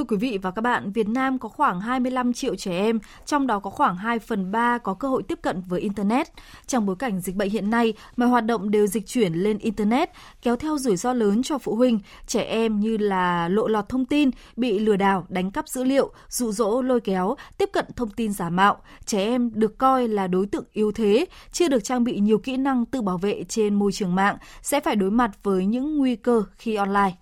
Thưa quý vị và các bạn, Việt Nam có khoảng 25 triệu trẻ em, trong đó có khoảng 2 phần 3 có cơ hội tiếp cận với Internet. Trong bối cảnh dịch bệnh hiện nay, mọi hoạt động đều dịch chuyển lên Internet, kéo theo rủi ro lớn cho phụ huynh, trẻ em như là lộ lọt thông tin, bị lừa đảo, đánh cắp dữ liệu, dụ dỗ lôi kéo, tiếp cận thông tin giả mạo. Trẻ em được coi là đối tượng yếu thế, chưa được trang bị nhiều kỹ năng tự bảo vệ trên môi trường mạng, sẽ phải đối mặt với những nguy cơ khi online.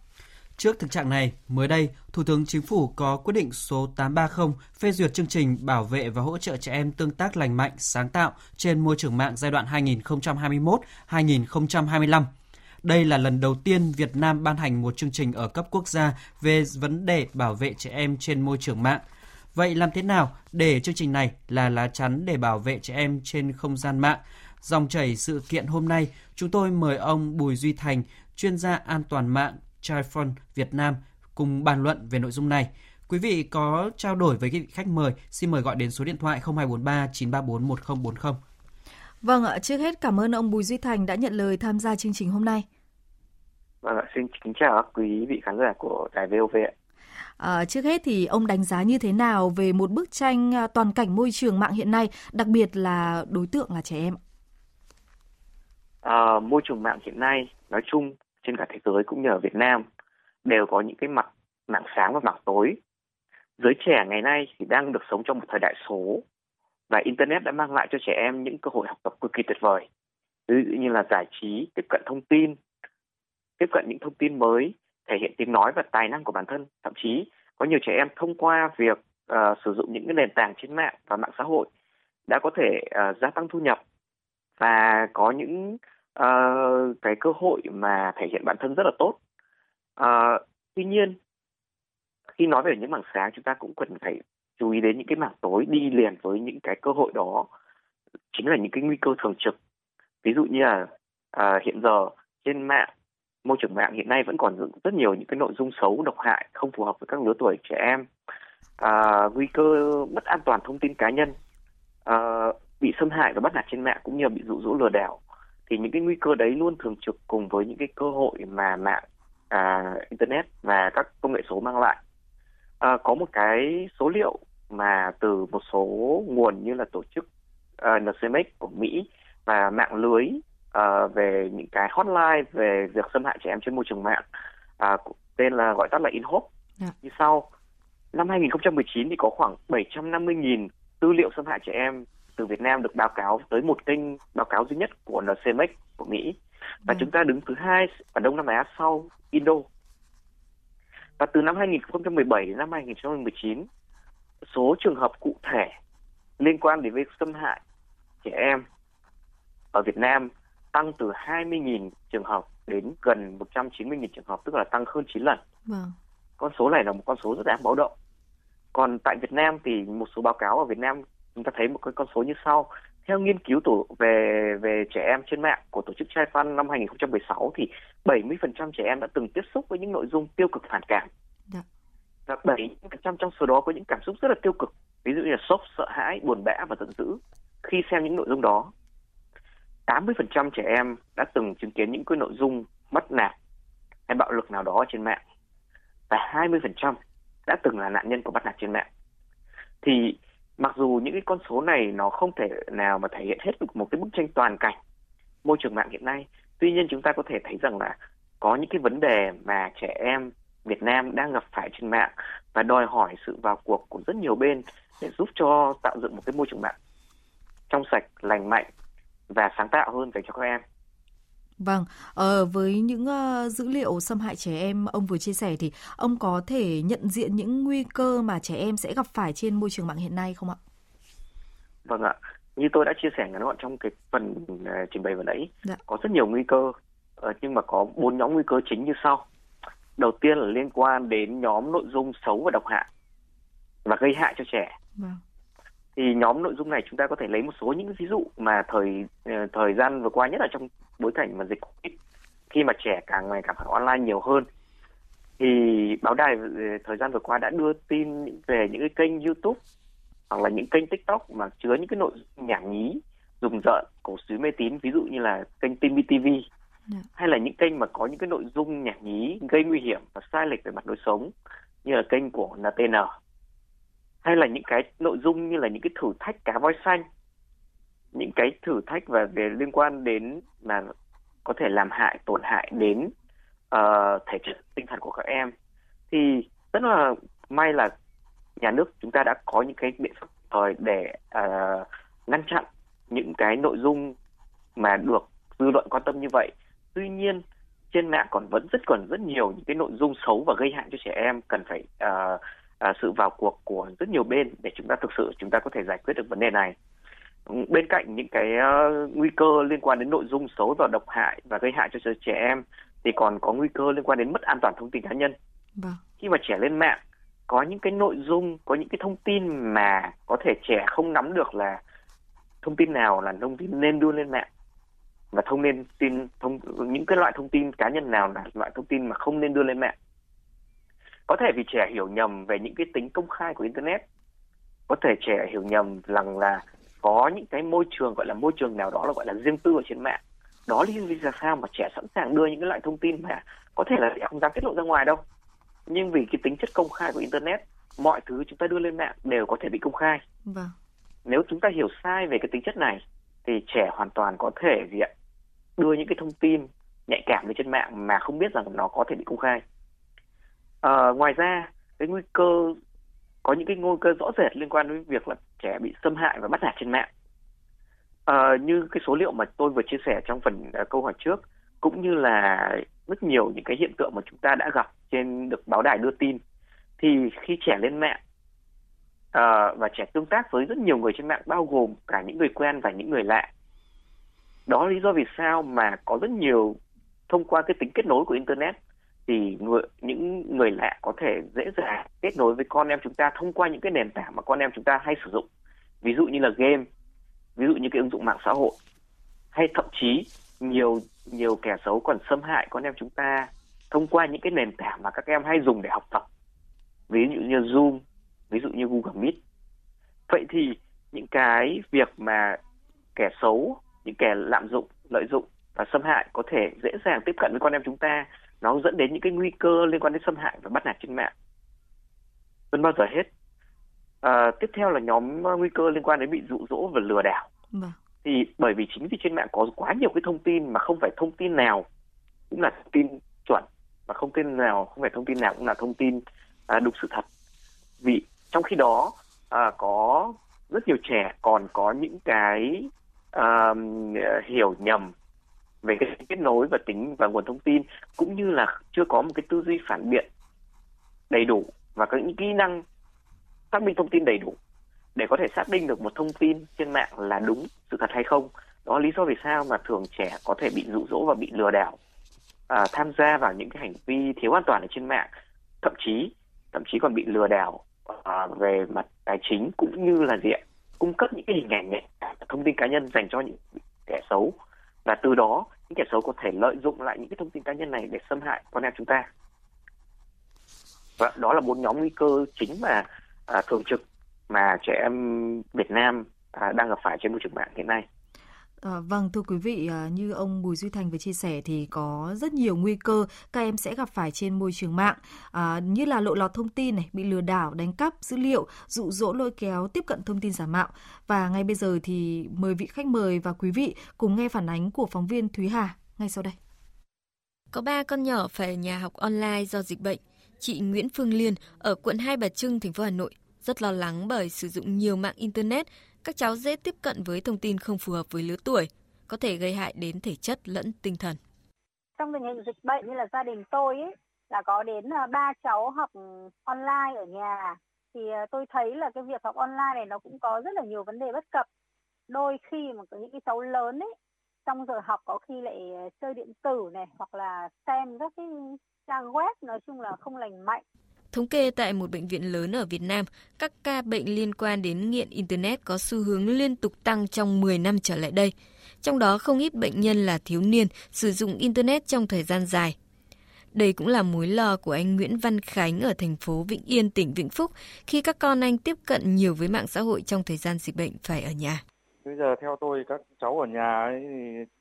Trước thực trạng này, mới đây, Thủ tướng Chính phủ có quyết định số 830 phê duyệt chương trình bảo vệ và hỗ trợ trẻ em tương tác lành mạnh, sáng tạo trên môi trường mạng giai đoạn 2021-2025. Đây là lần đầu tiên Việt Nam ban hành một chương trình ở cấp quốc gia về vấn đề bảo vệ trẻ em trên môi trường mạng. Vậy làm thế nào để chương trình này là lá chắn để bảo vệ trẻ em trên không gian mạng? Dòng chảy sự kiện hôm nay, chúng tôi mời ông Bùi Duy Thành, chuyên gia an toàn mạng Childfund Việt Nam cùng bàn luận về nội dung này. Quý vị có trao đổi với vị khách mời, xin mời gọi đến số điện thoại 0243 934 1040. Vâng ạ, trước hết cảm ơn ông Bùi Duy Thành đã nhận lời tham gia chương trình hôm nay. Vâng ạ, xin kính chào quý vị khán giả của đài VOV ạ. À, trước hết thì ông đánh giá như thế nào về một bức tranh à, toàn cảnh môi trường mạng hiện nay, đặc biệt là đối tượng là trẻ em? À, môi trường mạng hiện nay nói chung trên cả thế giới cũng như ở Việt Nam đều có những cái mặt mảng sáng và mảng tối. Giới trẻ ngày nay thì đang được sống trong một thời đại số và internet đã mang lại cho trẻ em những cơ hội học tập cực kỳ tuyệt vời. Ví dụ như là giải trí, tiếp cận thông tin, tiếp cận những thông tin mới, thể hiện tiếng nói và tài năng của bản thân. Thậm chí có nhiều trẻ em thông qua việc uh, sử dụng những cái nền tảng trên mạng và mạng xã hội đã có thể uh, gia tăng thu nhập và có những uh, cái cơ hội mà thể hiện bản thân rất là tốt. Uh, tuy nhiên khi nói về những mảng sáng chúng ta cũng cần phải chú ý đến những cái mảng tối đi liền với những cái cơ hội đó. Chính là những cái nguy cơ thường trực. Ví dụ như là uh, hiện giờ trên mạng môi trường mạng hiện nay vẫn còn rất nhiều những cái nội dung xấu độc hại không phù hợp với các lứa tuổi trẻ em. À, nguy cơ mất an toàn thông tin cá nhân. À, bị xâm hại và bắt nạt trên mạng cũng như bị dụ dỗ lừa đảo thì những cái nguy cơ đấy luôn thường trực cùng với những cái cơ hội mà mạng à, internet và các công nghệ số mang lại à, có một cái số liệu mà từ một số nguồn như là tổ chức uh, NCMEC của Mỹ và mạng lưới uh, về những cái hotline về việc xâm hại trẻ em trên môi trường mạng uh, tên là gọi tắt là InHope yeah. Dạ. như sau năm 2019 thì có khoảng 750.000 tư liệu xâm hại trẻ em từ Việt Nam được báo cáo tới một kênh báo cáo duy nhất của NCMEC của Mỹ và ừ. chúng ta đứng thứ hai ở Đông Nam Á sau Indo. Và từ năm 2017 đến năm 2019, số trường hợp cụ thể liên quan đến việc xâm hại trẻ em ở Việt Nam tăng từ 20.000 trường hợp đến gần 190.000 trường hợp, tức là tăng hơn 9 lần. Vâng. Con số này là một con số rất đáng báo động. Còn tại Việt Nam thì một số báo cáo ở Việt Nam chúng ta thấy một cái con số như sau theo nghiên cứu tổ về về trẻ em trên mạng của tổ chức Chai Fund năm 2016 thì 70% trẻ em đã từng tiếp xúc với những nội dung tiêu cực phản cảm. Dạ. Và 7% trong số đó có những cảm xúc rất là tiêu cực, ví dụ như là sốc, sợ hãi, buồn bã và giận dữ khi xem những nội dung đó. 80% trẻ em đã từng chứng kiến những cái nội dung mất nạt hay bạo lực nào đó trên mạng và 20% đã từng là nạn nhân của bắt nạt trên mạng. Thì mặc dù những cái con số này nó không thể nào mà thể hiện hết được một cái bức tranh toàn cảnh môi trường mạng hiện nay tuy nhiên chúng ta có thể thấy rằng là có những cái vấn đề mà trẻ em Việt Nam đang gặp phải trên mạng và đòi hỏi sự vào cuộc của rất nhiều bên để giúp cho tạo dựng một cái môi trường mạng trong sạch, lành mạnh và sáng tạo hơn dành cho các em. Vâng, ờ, với những uh, dữ liệu xâm hại trẻ em ông vừa chia sẻ thì ông có thể nhận diện những nguy cơ mà trẻ em sẽ gặp phải trên môi trường mạng hiện nay không ạ? Vâng ạ, như tôi đã chia sẻ ngắn gọn trong cái phần uh, trình bày vừa nãy, dạ. có rất nhiều nguy cơ, uh, nhưng mà có bốn nhóm nguy cơ chính như sau. Đầu tiên là liên quan đến nhóm nội dung xấu và độc hại và gây hại cho trẻ. Vâng thì nhóm nội dung này chúng ta có thể lấy một số những ví dụ mà thời thời gian vừa qua nhất là trong bối cảnh mà dịch covid khi mà trẻ càng ngày càng phải online nhiều hơn thì báo đài thời gian vừa qua đã đưa tin về những cái kênh YouTube hoặc là những kênh TikTok mà chứa những cái nội dung nhảm nhí, dùng rợn, cổ suý mê tín ví dụ như là kênh Timmy TV. Dạ. hay là những kênh mà có những cái nội dung nhảm nhí gây nguy hiểm và sai lệch về mặt lối sống như là kênh của NTN hay là những cái nội dung như là những cái thử thách cá voi xanh những cái thử thách và về liên quan đến là có thể làm hại tổn hại đến uh, thể chất tinh thần của các em thì rất là may là nhà nước chúng ta đã có những cái biện pháp thời để uh, ngăn chặn những cái nội dung mà được dư luận quan tâm như vậy. Tuy nhiên trên mạng còn vẫn rất còn rất nhiều những cái nội dung xấu và gây hại cho trẻ em cần phải uh, uh, sự vào cuộc của rất nhiều bên để chúng ta thực sự chúng ta có thể giải quyết được vấn đề này. Bên cạnh những cái uh, nguy cơ liên quan đến nội dung xấu và độc hại và gây hại cho trẻ em thì còn có nguy cơ liên quan đến mất an toàn thông tin cá nhân. Vâng. khi mà trẻ lên mạng có những cái nội dung có những cái thông tin mà có thể trẻ không nắm được là thông tin nào là thông tin nên đưa lên mạng và thông nên tin thông những cái loại thông tin cá nhân nào là loại thông tin mà không nên đưa lên mạng có thể vì trẻ hiểu nhầm về những cái tính công khai của internet. Có thể trẻ hiểu nhầm rằng là có những cái môi trường gọi là môi trường nào đó là gọi là riêng tư ở trên mạng. Đó lý do sao mà trẻ sẵn sàng đưa những cái loại thông tin mà có thể là trẻ không dám tiết lộ ra ngoài đâu. Nhưng vì cái tính chất công khai của internet mọi thứ chúng ta đưa lên mạng đều có thể bị công khai. Vâng. nếu chúng ta hiểu sai về cái tính chất này thì trẻ hoàn toàn có thể gì ạ đưa những cái thông tin nhạy cảm lên trên mạng mà không biết rằng nó có thể bị công khai à, ngoài ra cái nguy cơ có những cái nguy cơ rõ rệt liên quan đến việc là trẻ bị xâm hại và bắt nạt trên mạng. À, như cái số liệu mà tôi vừa chia sẻ trong phần uh, câu hỏi trước cũng như là rất nhiều những cái hiện tượng mà chúng ta đã gặp trên được báo đài đưa tin thì khi trẻ lên mạng à, và trẻ tương tác với rất nhiều người trên mạng bao gồm cả những người quen và những người lạ đó là lý do vì sao mà có rất nhiều thông qua cái tính kết nối của internet thì người, những người lạ có thể dễ dàng kết nối với con em chúng ta thông qua những cái nền tảng mà con em chúng ta hay sử dụng. Ví dụ như là game ví dụ như cái ứng dụng mạng xã hội. Hay thậm chí nhiều nhiều kẻ xấu còn xâm hại con em chúng ta thông qua những cái nền tảng mà các em hay dùng để học tập. Ví dụ như Zoom ví dụ như Google Meet. Vậy thì những cái việc mà kẻ xấu những kẻ lạm dụng lợi dụng và xâm hại có thể dễ dàng tiếp cận với con em chúng ta nó dẫn đến những cái nguy cơ liên quan đến xâm hại và bắt nạt trên mạng. Hơn bao giờ hết. À, tiếp theo là nhóm nguy cơ liên quan đến bị dụ dỗ và lừa đảo. Vâng. thì bởi vì chính vì trên mạng có quá nhiều cái thông tin mà không phải thông tin nào cũng là thông tin chuẩn và không tin nào không phải thông tin nào cũng là thông tin à, đúng sự thật. Vì trong khi đó à, có rất nhiều trẻ còn có những cái à, hiểu nhầm về cái kết nối và tính và nguồn thông tin cũng như là chưa có một cái tư duy phản biện đầy đủ và có những kỹ năng xác minh thông tin đầy đủ để có thể xác định được một thông tin trên mạng là đúng sự thật hay không. Đó là lý do vì sao mà thường trẻ có thể bị dụ dỗ và bị lừa đảo à, tham gia vào những cái hành vi thiếu an toàn ở trên mạng. Thậm chí thậm chí còn bị lừa đảo à, về mặt tài chính cũng như là diện cung cấp những cái hình ảnh này thông tin cá nhân dành cho những kẻ xấu và từ đó những kẻ xấu có thể lợi dụng lại những cái thông tin cá nhân này để xâm hại con em chúng ta và đó là bốn nhóm nguy cơ chính mà à, thường trực mà trẻ em Việt Nam à, đang gặp phải trên môi trường mạng hiện nay. À, vâng thưa quý vị à, như ông Bùi Duy Thành vừa chia sẻ thì có rất nhiều nguy cơ các em sẽ gặp phải trên môi trường mạng à, như là lộ lọt thông tin này bị lừa đảo đánh cắp dữ liệu dụ dỗ lôi kéo tiếp cận thông tin giả mạo và ngay bây giờ thì mời vị khách mời và quý vị cùng nghe phản ánh của phóng viên Thúy Hà ngay sau đây. Có ba con nhỏ phải ở nhà học online do dịch bệnh. Chị Nguyễn Phương Liên ở quận Hai Bà Trưng, thành phố Hà Nội rất lo lắng bởi sử dụng nhiều mạng internet các cháu dễ tiếp cận với thông tin không phù hợp với lứa tuổi, có thể gây hại đến thể chất lẫn tinh thần. Trong tình hình dịch bệnh như là gia đình tôi ấy, là có đến à, ba cháu học online ở nhà thì à, tôi thấy là cái việc học online này nó cũng có rất là nhiều vấn đề bất cập. Đôi khi mà có những cái cháu lớn ấy trong giờ học có khi lại à, chơi điện tử này hoặc là xem các cái trang web nói chung là không lành mạnh Thống kê tại một bệnh viện lớn ở Việt Nam, các ca bệnh liên quan đến nghiện Internet có xu hướng liên tục tăng trong 10 năm trở lại đây. Trong đó không ít bệnh nhân là thiếu niên sử dụng Internet trong thời gian dài. Đây cũng là mối lo của anh Nguyễn Văn Khánh ở thành phố Vĩnh Yên, tỉnh Vĩnh Phúc khi các con anh tiếp cận nhiều với mạng xã hội trong thời gian dịch bệnh phải ở nhà. Bây giờ theo tôi các cháu ở nhà ấy,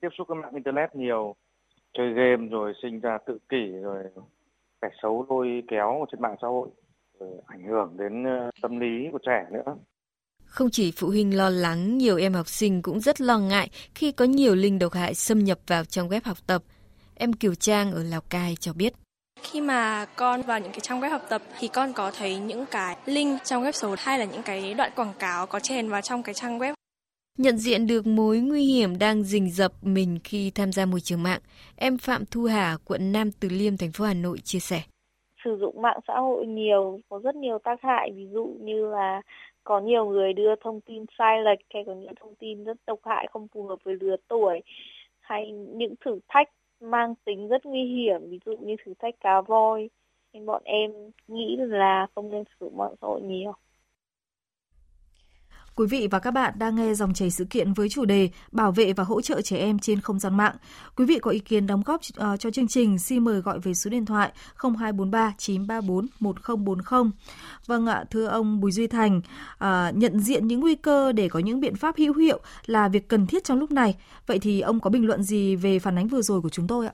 tiếp xúc với mạng internet nhiều, chơi game rồi sinh ra tự kỷ rồi kẻ xấu lôi kéo trên mạng xã hội rồi ảnh hưởng đến ờ, tâm lý của trẻ nữa. Không chỉ phụ huynh lo lắng, nhiều em học sinh cũng rất lo ngại khi có nhiều link độc hại xâm nhập vào trong web học tập. Em Kiều Trang ở Lào Cai cho biết. Khi mà con vào những cái trang web học tập thì con có thấy những cái link trong web xấu hay là những cái đoạn quảng cáo có chèn vào trong cái trang web. Nhận diện được mối nguy hiểm đang rình rập mình khi tham gia môi trường mạng, em Phạm Thu Hà, quận Nam Từ Liêm, thành phố Hà Nội chia sẻ. Sử dụng mạng xã hội nhiều có rất nhiều tác hại, ví dụ như là có nhiều người đưa thông tin sai lệch hay có những thông tin rất độc hại không phù hợp với lứa tuổi hay những thử thách mang tính rất nguy hiểm ví dụ như thử thách cá voi. Nên bọn em nghĩ là không nên sử dụng mạng xã hội nhiều. Quý vị và các bạn đang nghe dòng chảy sự kiện với chủ đề Bảo vệ và hỗ trợ trẻ em trên không gian mạng. Quý vị có ý kiến đóng góp ờ, cho chương trình, xin mời gọi về số điện thoại 0243 934 1040. Vâng ạ, thưa ông Bùi Duy Thành, ờ, nhận diện những nguy cơ để có những biện pháp hữu hiệu là việc cần thiết trong lúc này. Vậy thì ông có bình luận gì về phản ánh vừa rồi của chúng tôi ạ?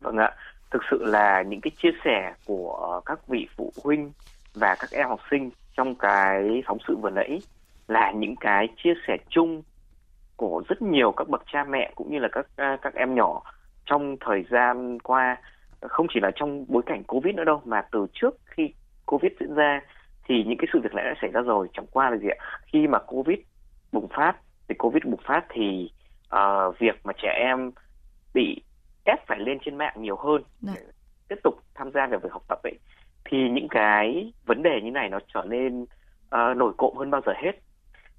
Vâng ạ, thực sự là những cái chia sẻ của các vị phụ huynh và các em học sinh trong cái phóng sự vừa nãy là những cái chia sẻ chung của rất nhiều các bậc cha mẹ cũng như là các à, các em nhỏ trong thời gian qua. Không chỉ là trong bối cảnh covid nữa đâu mà từ trước khi covid diễn ra thì những cái sự việc này đã xảy ra rồi. Chẳng qua là gì ạ? Khi mà covid bùng phát thì covid bùng phát thì uh, việc mà trẻ em bị ép phải lên trên mạng nhiều hơn dạ. để tiếp tục tham gia vào việc học tập ấy thì những cái vấn đề như này nó trở nên uh, nổi cộm hơn bao giờ hết.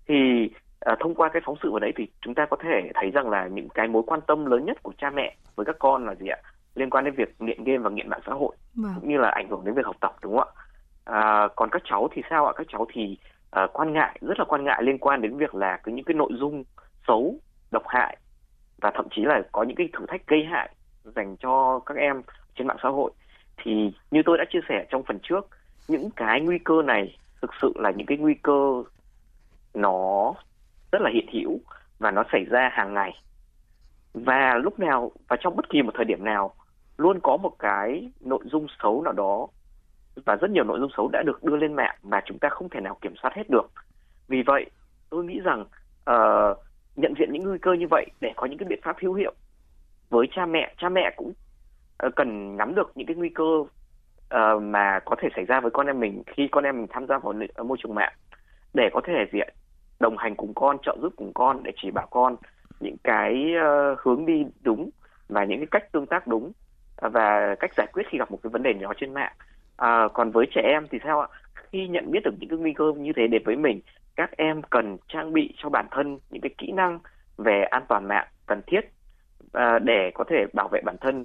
Thì uh, thông qua cái phóng sự ở đấy thì chúng ta có thể thấy rằng là những cái mối quan tâm lớn nhất của cha mẹ với các con là gì ạ? Liên quan đến việc nghiện game và nghiện mạng xã hội vâng. cũng như là ảnh hưởng đến việc học tập đúng không ạ? À, còn các cháu thì sao ạ? Các cháu thì uh, quan ngại rất là quan ngại liên quan đến việc là cái những cái nội dung xấu độc hại và thậm chí là có những cái thử thách gây hại dành cho các em trên mạng xã hội thì như tôi đã chia sẻ trong phần trước những cái nguy cơ này thực sự là những cái nguy cơ nó rất là hiện hữu và nó xảy ra hàng ngày. Và lúc nào và trong bất kỳ một thời điểm nào luôn có một cái nội dung xấu nào đó và rất nhiều nội dung xấu đã được đưa lên mạng mà chúng ta không thể nào kiểm soát hết được. Vì vậy tôi nghĩ rằng uh, nhận diện những nguy cơ như vậy để có những cái biện pháp hữu hiệu với cha mẹ cha mẹ cũng Ờ, cần nắm được những cái nguy cơ uh, mà có thể xảy ra với con em mình khi con em mình tham gia vào ờ, môi trường mạng để có thể diện đồng hành cùng con trợ giúp cùng con để chỉ bảo con những cái uh, hướng đi đúng và những cái cách tương tác đúng và cách giải quyết khi gặp một cái vấn đề nhỏ trên mạng. À, còn với trẻ em thì sao ạ? Khi nhận biết được những cái nguy cơ như thế đến với mình các em cần trang bị cho bản thân những cái kỹ năng về an toàn mạng cần thiết à, để có thể bảo vệ bản thân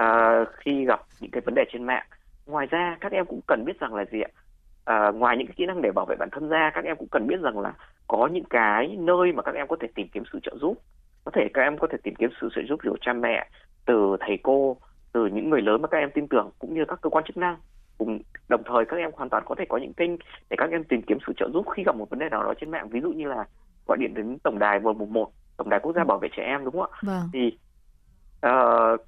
uh, khi gặp những cái vấn đề trên mạng ngoài ra các em cũng cần biết rằng là gì ạ? Uh, ngoài những cái kỹ năng để bảo vệ bản thân ra các em cũng cần biết rằng là có những cái nơi mà các em có thể tìm kiếm sự trợ giúp. Có thể các em có thể tìm kiếm sự trợ giúp từ cha mẹ từ thầy cô từ những người lớn mà các em tin tưởng cũng như các cơ quan chức năng. Cùng đồng thời các em hoàn toàn có thể có những kênh để các em tìm kiếm sự trợ giúp khi gặp một vấn đề nào đó trên mạng. Ví dụ như là gọi điện đến tổng đài một một tổng đài quốc gia bảo vệ trẻ em đúng không ạ? Vâng. thì uh,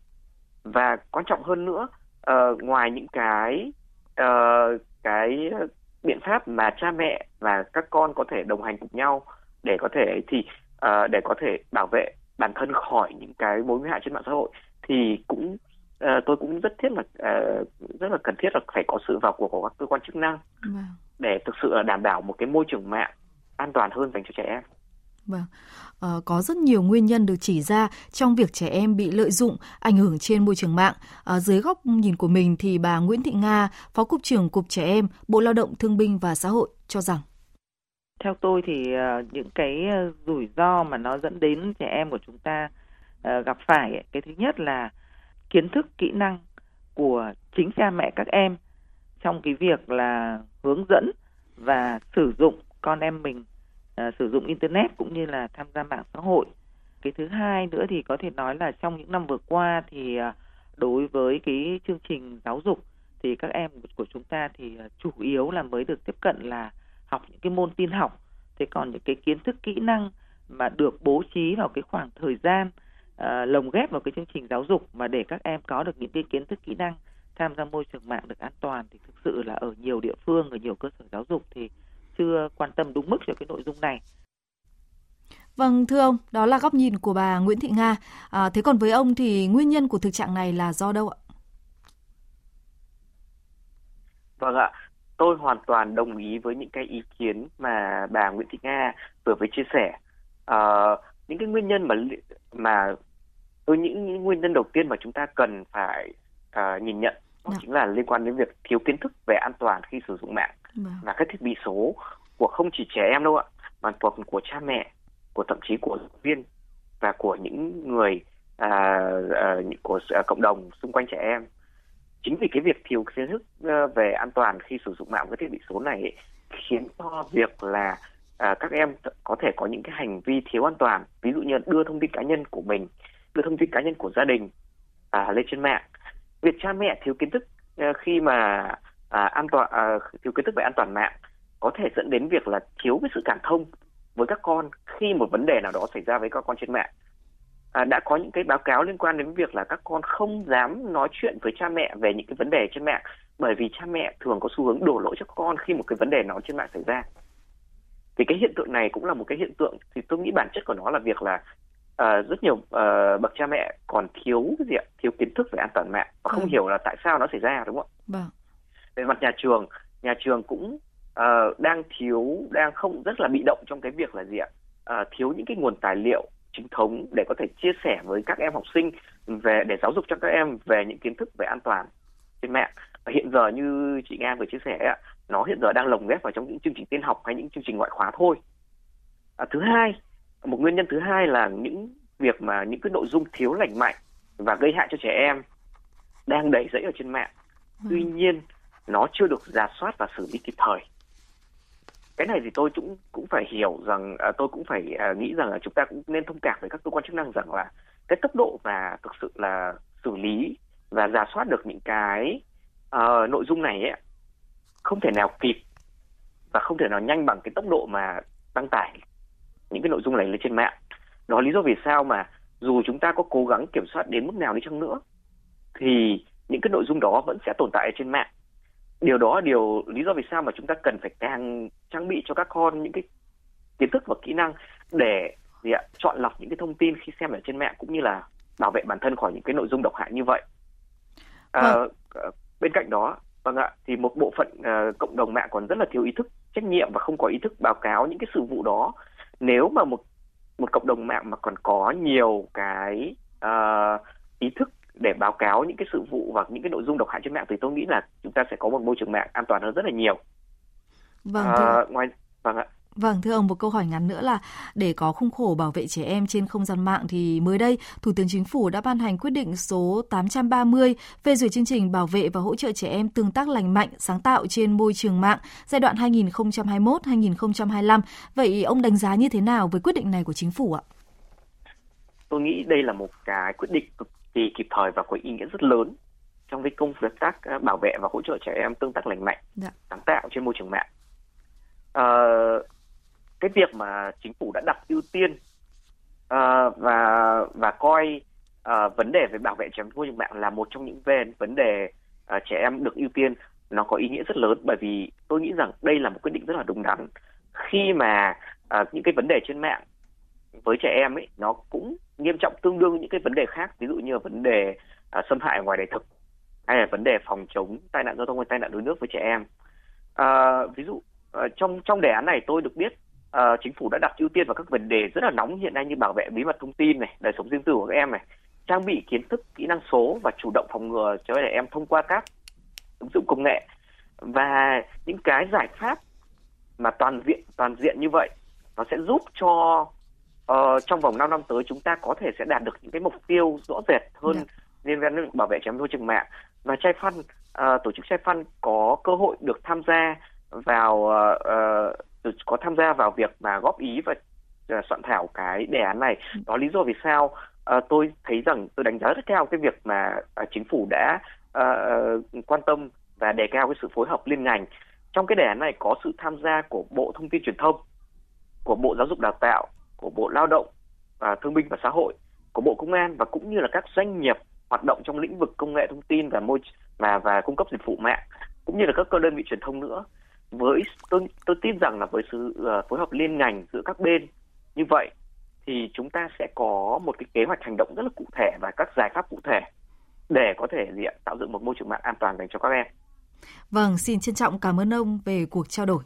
và quan trọng hơn nữa uh, ngoài những cái uh, cái biện pháp mà cha mẹ và các con có thể đồng hành cùng nhau để có thể thì uh, để có thể bảo vệ bản thân khỏi những cái mối nguy hại trên mạng xã hội thì cũng uh, tôi cũng rất thiết là uh, rất là cần thiết là phải có sự vào cuộc của các cơ quan chức năng wow. để thực sự là đảm bảo một cái môi trường mạng an toàn hơn dành cho trẻ em. Vâng, uh, có rất nhiều nguyên nhân được chỉ ra trong việc trẻ em bị lợi dụng, ảnh hưởng trên môi trường mạng. Uh, dưới góc nhìn của mình thì bà Nguyễn Thị Nga, Phó Cục trưởng Cục Trẻ Em, Bộ Lao động Thương binh và Xã hội cho rằng theo tôi thì ờ, những cái rủi ro mà nó dẫn đến trẻ em của chúng ta gặp phải ấy, cái thứ nhất là kiến thức kỹ năng của chính cha mẹ các em trong cái việc là hướng dẫn và sử dụng con em mình À, sử dụng internet cũng như là tham gia mạng xã hội. Cái thứ hai nữa thì có thể nói là trong những năm vừa qua thì à, đối với cái chương trình giáo dục thì các em của chúng ta thì à, chủ yếu là mới được tiếp cận là học những cái môn tin học. Thế còn những cái kiến thức kỹ năng mà được bố trí vào cái khoảng thời gian uh, lồng ghép vào cái chương trình giáo dục mà để các em có được những cái kiến thức kỹ năng tham gia môi trường mạng được an toàn thì thực sự là ở nhiều địa phương ở nhiều cơ sở giáo dục thì chưa quan tâm đúng mức cho cái nội dung này Vâng, thưa ông, đó là góc nhìn của bà Nguyễn Thị Nga. À, thế còn với ông thì nguyên nhân của thực trạng này là do đâu ạ? Vâng ạ, tôi hoàn toàn đồng ý với những cái ý kiến mà bà Nguyễn Thị Nga vừa mới chia sẻ. À, những cái nguyên nhân mà mà tôi những, những nguyên nhân đầu tiên mà chúng ta cần phải uh, nhìn nhận đó chính là liên quan đến việc thiếu kiến thức về an toàn khi sử dụng mạng vâng. và các thiết bị số của không chỉ trẻ em đâu ạ, mà còn của cha mẹ, của thậm chí của giáo viên và của những người à, à, của à, cộng đồng xung quanh trẻ em. Chính vì cái việc thiếu kiến thức ờ, về an toàn khi sử dụng mạng với thiết bị số này ấy, khiến cho việc là à, các em có thể có những cái hành vi thiếu an toàn. Ví dụ như đưa thông tin cá nhân của mình đưa thông tin cá nhân của gia đình à, lên trên mạng. Việc cha mẹ thiếu kiến thức à, khi mà à, an toàn à, thiếu kiến thức về an toàn mạng có thể dẫn đến việc là thiếu cái sự cảm thông với các con khi một vấn đề nào đó xảy ra với các con trên mạng à, đã có những cái báo cáo liên quan đến việc là các con không dám nói chuyện với cha mẹ về những cái vấn đề trên mạng bởi vì cha mẹ thường có xu hướng đổ lỗi cho con khi một cái vấn đề nào trên mạng xảy ra thì cái hiện tượng này cũng là một cái hiện tượng thì tôi nghĩ bản chất của nó là việc là uh, rất nhiều uh, bậc cha mẹ còn thiếu cái gì ạ thiếu kiến thức về an toàn mạng và không ừ. hiểu là tại sao nó xảy ra đúng không ạ vâng. Về mặt nhà trường nhà trường cũng uh, đang thiếu đang không rất là bị động trong cái việc là gì ạ? Uh, thiếu những cái nguồn tài liệu chính thống để có thể chia sẻ với các em học sinh về để giáo dục cho các em về những kiến thức về an toàn trên mạng. Hiện giờ như chị Nga vừa chia sẻ nó hiện giờ đang lồng ghép vào trong những chương trình tiên học hay những chương trình ngoại khóa thôi. À, thứ hai một nguyên nhân thứ hai là những việc mà những cái nội dung thiếu lành mạnh và gây hại cho trẻ em đang đầy rẫy ở trên mạng. Tuy vâng. nhiên nó chưa được giả soát và xử lý kịp thời. Cái này thì tôi cũng cũng phải hiểu rằng à, tôi cũng phải à, nghĩ rằng là chúng ta cũng nên thông cảm với các cơ quan chức năng rằng là cái tốc độ và thực sự là xử lý và giả soát được những cái uh, nội dung này ấy, không thể nào kịp và không thể nào nhanh bằng cái tốc độ mà đăng tải những cái nội dung này lên trên mạng. Đó là lý do vì sao mà dù chúng ta có cố gắng kiểm soát đến mức nào đi chăng nữa thì những cái nội dung đó vẫn sẽ tồn tại trên mạng điều đó là điều lý do vì sao mà chúng ta cần phải càng trang bị cho các con những cái kiến thức và kỹ năng để gì ạ chọn lọc những cái thông tin khi xem ở trên mạng cũng như là bảo vệ bản thân khỏi những cái nội dung độc hại như vậy à, vâng. Ờ, bên cạnh đó vâng ạ thì một bộ phận uh, cộng đồng mạng còn rất là thiếu ý thức trách nhiệm và không có ý thức báo cáo những cái sự vụ đó nếu mà một một cộng đồng mạng mà còn có nhiều cái uh, ý thức để báo cáo những cái sự vụ và những cái nội dung độc hại trên mạng thì tôi nghĩ là chúng ta sẽ có một môi trường mạng an toàn hơn rất là nhiều. Vâng. À, ngoài vâng ạ. Vâng, thưa ông, một câu hỏi ngắn nữa là để có khung khổ bảo vệ trẻ em trên không gian mạng thì mới đây, Thủ tướng Chính phủ đã ban hành quyết định số 830 phê duyệt chương trình bảo vệ và hỗ trợ trẻ em tương tác lành mạnh, sáng tạo trên môi trường mạng giai đoạn 2021-2025. Vậy ông đánh giá như thế nào với quyết định này của Chính phủ ạ? Tôi nghĩ đây là một cái quyết định cực kỳ kịp thời và có ý nghĩa rất lớn trong cái công việc tác à, bảo vệ và hỗ trợ trẻ em tương tác lành mạnh, dạ. sáng tạo trên môi trường mạng. À, cái việc mà chính phủ đã đặt ưu tiên uh, và và coi uh, vấn đề về bảo vệ trẻ em môi trường mạng là một trong những về vấn đề uh, trẻ em được ưu tiên nó có ý nghĩa rất lớn bởi vì tôi nghĩ rằng đây là một quyết định rất là đúng đắn khi mà uh, những cái vấn đề trên mạng với trẻ em ấy nó cũng nghiêm trọng tương đương những cái vấn đề khác ví dụ như là vấn đề à, xâm hại ngoài đời thực hay là vấn đề phòng chống tai nạn giao thông hay tai nạn đuối nước với trẻ em. À, ví dụ à, trong trong đề án này tôi được biết à, chính phủ đã đặt ưu tiên vào các vấn đề rất là nóng hiện nay như bảo vệ bí mật thông tin này, đời sống riêng tư của các em này, trang bị kiến thức, kỹ năng số và chủ động phòng ngừa cho trẻ em thông qua các ứng dụng công nghệ. Và những cái giải pháp mà toàn diện toàn diện như vậy nó sẽ giúp cho uh, trong vòng 5 năm tới chúng ta có thể sẽ đạt được những cái mục tiêu rõ rệt hơn yeah. Dạ. liên quan đến bảo vệ trẻ em môi trường mạng và trai phân uh, tổ chức trai phân có cơ hội được tham gia vào uh, uh, có tham gia vào việc mà góp ý và uh, soạn thảo cái đề án này. Đó lý do vì sao uh, tôi thấy rằng tôi đánh giá rất cao cái việc mà uh, chính phủ đã uh, quan tâm và đề cao cái sự phối hợp liên ngành trong cái đề án này có sự tham gia của bộ thông tin truyền thông của bộ giáo dục đào tạo của bộ lao động và thương binh và xã hội của bộ công an và cũng như là các doanh nghiệp hoạt động trong lĩnh vực công nghệ thông tin và môi và và cung cấp dịch vụ mạng cũng như là các cơ đơn vị truyền thông nữa với tôi tôi tin rằng là với sự uh, phối hợp liên ngành giữa các bên như vậy thì chúng ta sẽ có một cái kế hoạch hành động rất là cụ thể và các giải pháp cụ thể để có thể gì ạ, tạo dựng một môi trường mạng an toàn dành cho các em. Vâng, xin trân trọng cảm ơn ông về cuộc trao đổi.